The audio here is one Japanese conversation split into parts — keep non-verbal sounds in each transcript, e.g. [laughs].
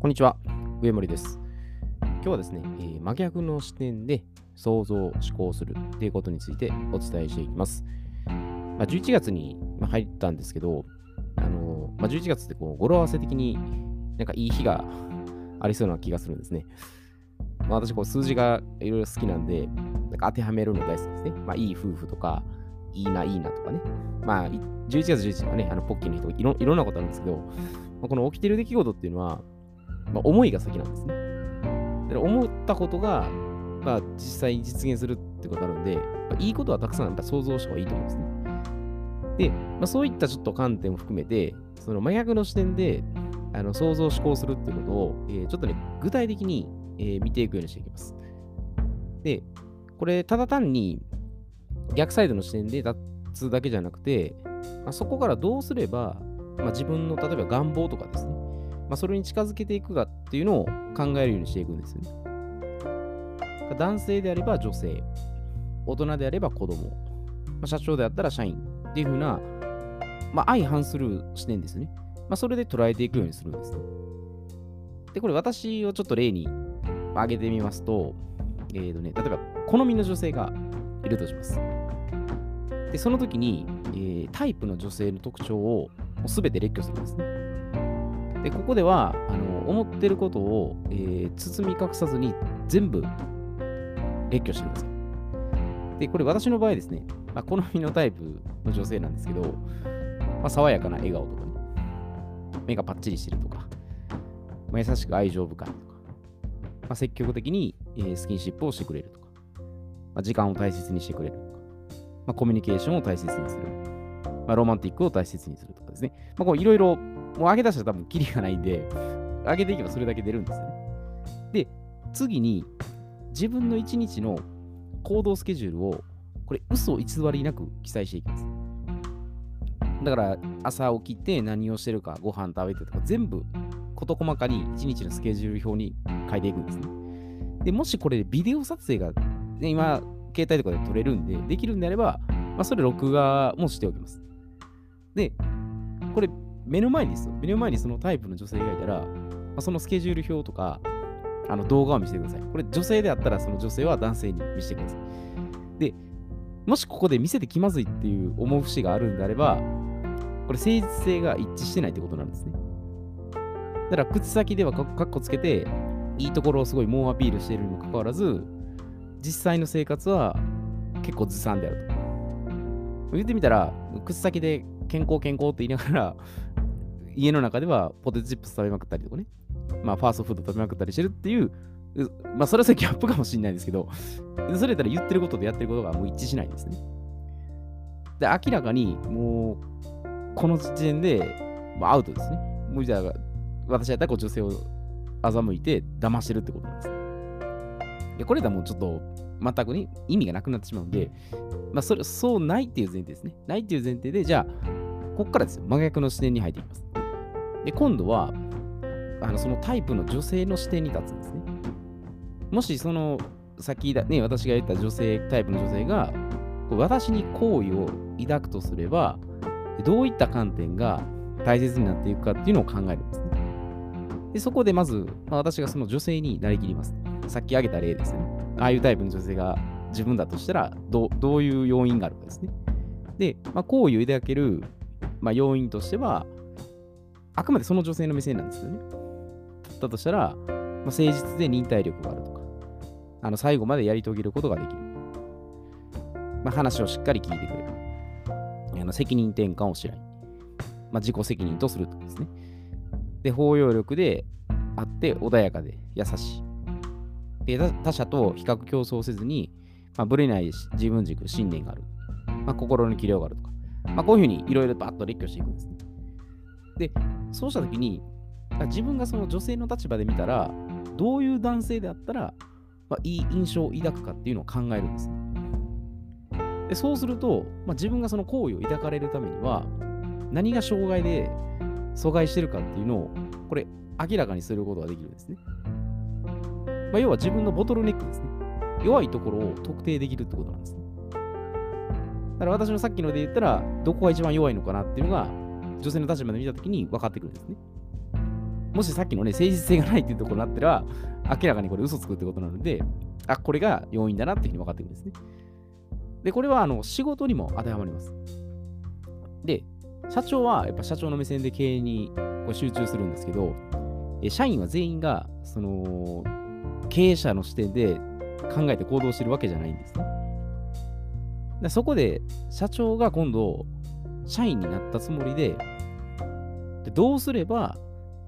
こんにちは、上森です。今日はですね、えー真逆の視点で想像、思考するということについてお伝えしていきます。まあ、11月に入ったんですけど、あのーまあ、11月ってこう語呂合わせ的になんかいい日が [laughs] ありそうな気がするんですね。まあ、私、数字がいろいろ好きなんで、なんか当てはめるの大好きですね。まあ、いい夫婦とか、いいな、いいなとかね。まあ、11月11日はね、あのポッキーの人いろいろんなことあるんですけど、この起きてる出来事っていうのは、まあ、思いが先なんですね。だから思ったことが、まあ、実際に実現するってことがあるんで、まあ、いいことはたくさんやっぱ想像した方がいいと思うんですね。で、まあ、そういったちょっと観点も含めて、その真逆の視点であの想像思考するっていうことを、えーちょっとね、具体的に、えー見ていくようにしていきます。で、これ、ただ単に逆サイドの視点で立つだけじゃなくて、まあ、そこからどうすれば、まあ、自分の例えば願望とかですね、まあ、それに近づけていくかっていうのを考えるようにしていくんですよね。男性であれば女性、大人であれば子供、まあ、社長であったら社員っていう風な、まあ、相反する視点ですね。まあ、それで捉えていくようにするんですね。で、これ私をちょっと例に挙げてみますと、えーとね、例えば好みの女性がいるとします。で、その時に、えータイプの女性の特徴を全て列挙するんですね。で、ここでは、あの思ってることを、えー包み隠さずに全部列挙してるんですよ。で、これ私の場合ですね、まあ、好みのタイプの女性なんですけど、まあ、爽やかな笑顔とかね、目がパッチリしてるとか、まあ、優しく愛情深いとか、まあ、積極的に、えースキンシップをしてくれるとか、まあ、時間を大切にしてくれるとか、まあ、コミュニケーションを大切にする、まあ、ロマンティックを大切にするとかですね、まあ、こういろいろ、もう上げ出したら多分キリがないんで、上げていけばそれだけ出るんですよね。で、次に、自分の一日の行動スケジュールを、これ、嘘偽りなく記載していきます。だから、朝起きて何をしてるか、ご飯食べてとか、全部、事細かに一日のスケジュール表に書いていくんですね。で、もしこれ、ビデオ撮影が、ね、今、携帯とかで撮れるんで、できるんであれば、まあ、それ録画もしておきます。で、これ、目の前にですよ。目の前にそのタイプの女性がいたら、まあ、そのスケジュール表とか、あの動画を見せてください。これ、女性であったら、その女性は男性に見せてください。で、もしここで見せて気まずいっていう思う節があるんであれば、これ、誠実性が一致してないってことなんですね。だから、口先ではかかっこつけて、いいところをすごい猛アピールしているにもかかわらず、実際の生活は結構ずさんであると。言ってみたら、口先で健康健康って言いながら、家の中ではポテトチップス食べまくったりとかね、まあ、ファーストフード食べまくったりしてるっていう、まあ、それはそれギャップかもしれないですけど、それやったら言ってることとやってることがもう一致しないですね。で、明らかにもう、この時点で、もうアウトですね。もうじゃあ、私やったらこう女性を欺いて騙してるってことなんです。で、これだもうちょっと、全くね、意味がなくなってしまうんで、まあ、それ、そうないっていう前提ですね。ないっていう前提で、じゃあ、こっからですよ。真逆の視点に入っていきます。で、今度は、あのそのタイプの女性の視点に立つんですね。もしその先だ、ね、私が言った女性、タイプの女性が、私に好意を抱くとすれば、どういった観点が大切になっていくかっていうのを考えるんですね。で、そこでまず、まあ、私がその女性になりきります。さっき挙げた例ですね。ああいうタイプの女性が自分だとしたら、どどういう要因があるかですね。で、まあ、好意を抱ける、まあ、要因としては、あくまでその女性の目線なんですよね。だとしたら、まあ、誠実で忍耐力があるとか、あの最後までやり遂げることができる。まあ、話をしっかり聞いてくれる。あの責任転換をしない。まあ、自己責任とするとかですね。で、包容力であって穏やかで優しい。で他者と比較競争せずに、まあ、ぶれない自分軸、信念がある。まあ、心の器量があるとか。まあ、こういうふうにいろいろバッと列挙していくんですね。で、そうしたときに、自分がその女性の立場で見たら、どういう男性であったら、まあ、いい印象を抱くかっていうのを考えるんです。でそうすると、まあ、自分がその行為を抱かれるためには、何が障害で阻害してるかっていうのを、これ、明らかにすることができるんですね。まあ、要は自分のボトルネックですね。弱いところを特定できるってことなんですね。だから私のさっきので言ったら、どこが一番弱いのかなっていうのが、女性の立場で見たときに分かってくるんですね。もしさっきのね、誠実性がないっていうところになったら、明らかにこれ嘘つくってことなので、あ、これが要因だなっていうふうに分かってくるんですね。で、これはあの仕事にも当てはまります。で、社長はやっぱ社長の目線で経営にこう集中するんですけど、社員は全員がその経営者の視点で考えて行動してるわけじゃないんですね。でそこで社長が今度社員になったつもりででどうすれば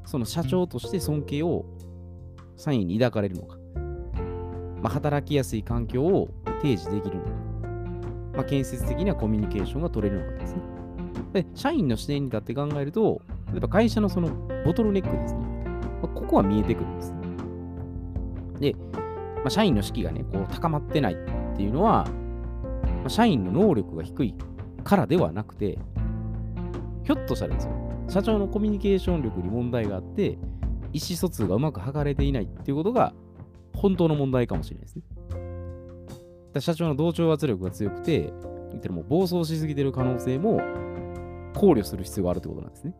その社長として尊敬を社員に抱かれるのか、まあ、働きやすい環境を提示できるのか、まあ、建設的なコミュニケーションが取れるのかですね。で、社員の視点に立って考えると、例えば会社のそのボトルネックですね。まあ、ここは見えてくるんです。で、まあ、社員の士気がね、こう高まってないっていうのは、まあ、社員の能力が低いからではなくて、ひょっとしたらですよ、社長のコミュニケーション力に問題があって、意思疎通がうまく図れていないっていうことが本当の問題かもしれないですね。社長の同調圧力が強くて、言ったらもう暴走しすぎてる可能性も考慮する必要があるってことなんですね。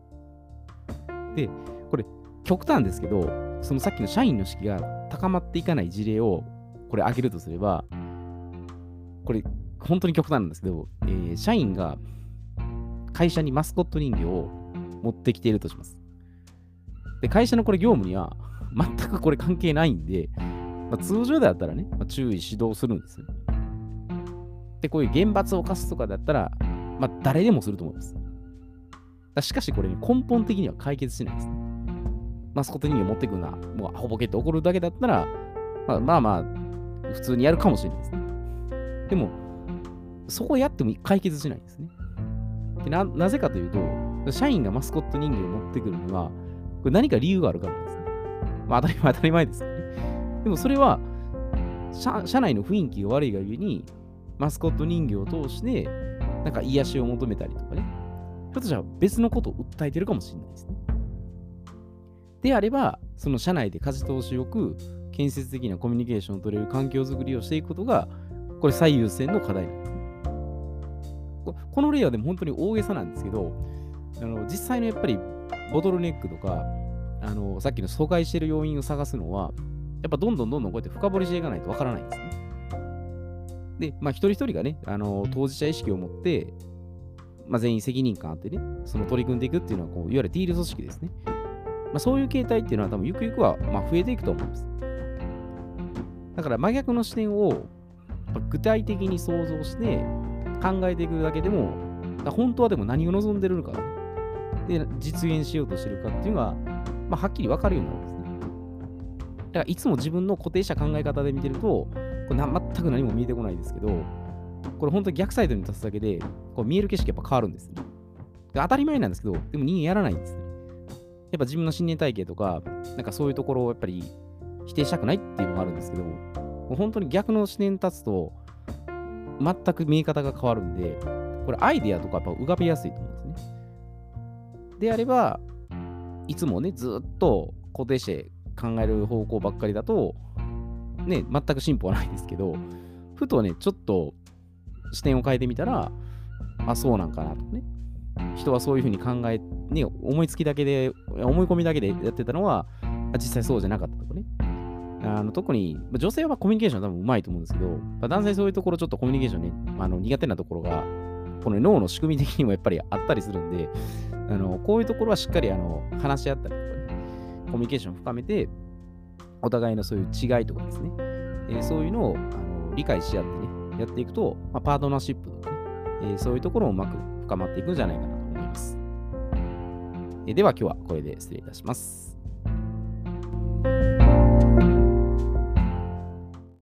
で、これ、極端ですけど、そのさっきの社員の士気が高まっていかない事例をこれ挙げるとすれば、これ、本当に極端なんですけど、えー、社員が会社にマスコット人形を持ってきているとします。で、会社のこれ業務には [laughs] 全くこれ関係ないんで、まあ、通常だったらね、まあ、注意指導するんですよ。で、こういう厳罰を犯すとかだったら、まあ、誰でもすると思います。しかしこれ、ね、根本的には解決しないですね。マスコット人形持ってくるな、もうアホボケって怒るだけだったら、まあまあまあ、普通にやるかもしれないですね。でも、そこをやっても解決しないんですね。でななぜかというと、社員がマスコット人形を持ってくるには、これ何か理由があるからですね。まあ当たり前 [laughs] 当たり前ですよね。でもそれは社、社内の雰囲気が悪いがゆえに、マスコット人形を通して、なんか癒しを求めたりとかね、ひょっとしたら別のことを訴えてるかもしれないですね。であれば、その社内で舵通しよく、建設的なコミュニケーションを取れる環境づくりをしていくことが、これ最優先の課題なんですね。この例はでも本当に大げさなんですけど、あの実際のやっぱりボトルネックとか、あのさっきの疎開している要因を探すのは、やっぱどんどんどんどんこうやって深掘りしていかないとわからないんですね。で、まあ一人一人がね、あの当事者意識を持って、まあ、全員責任感あってね、その取り組んでいくっていうのはこう、いわゆるティール組織ですね。まあ、そういう形態っていうのは多分ゆくゆくはまあ増えていくと思います。だから真逆の視点を具体的に想像して考えていくだけでも、本当はでも何を望んでるのか、で、実現しようとしてるかっていうのが、まあ、はっきり分かるようになるんですね。だからいつも自分の固定した考え方で見てると、これ全く何も見えてこないですけど、これ本当に逆サイドに立つだけで、こう見える景色やっぱ変わるんですね。当たり前なんですけど、でも人間やらないんですね。やっぱ自分の信念体系とか、なんかそういうところをやっぱり否定したくないっていうのがあるんですけど、も本当に逆の視点に立つと、全く見え方が変わるんで、これアイデアとかやっぱ浮かびやすいと思うんですね。であれば、いつもね、ずっと固定して考える方向ばっかりだと、ね、全く進歩はないですけど、ふとね、ちょっと視点を変えてみたら、あ、そうなんかなとね。人はそういうふうに考え、ね、思いつきだけで、思い込みだけでやってたのは、実際そうじゃなかったとかね。あの特に、女性はコミュニケーション多分うまいと思うんですけど、男性そういうところちょっとコミュニケーションね、あの苦手なところが、この脳の仕組み的にもやっぱりあったりするんで、あのこういうところはしっかりあの話し合ったりとかね、コミュニケーションを深めて、お互いのそういう違いとかですね、えー、そういうのをあの理解し合ってね、やっていくと、まあ、パートナーシップとかね、えー、そういうところもうまく深まっていくんじゃないかなと思います。えー、では今日はこれで失礼いたします。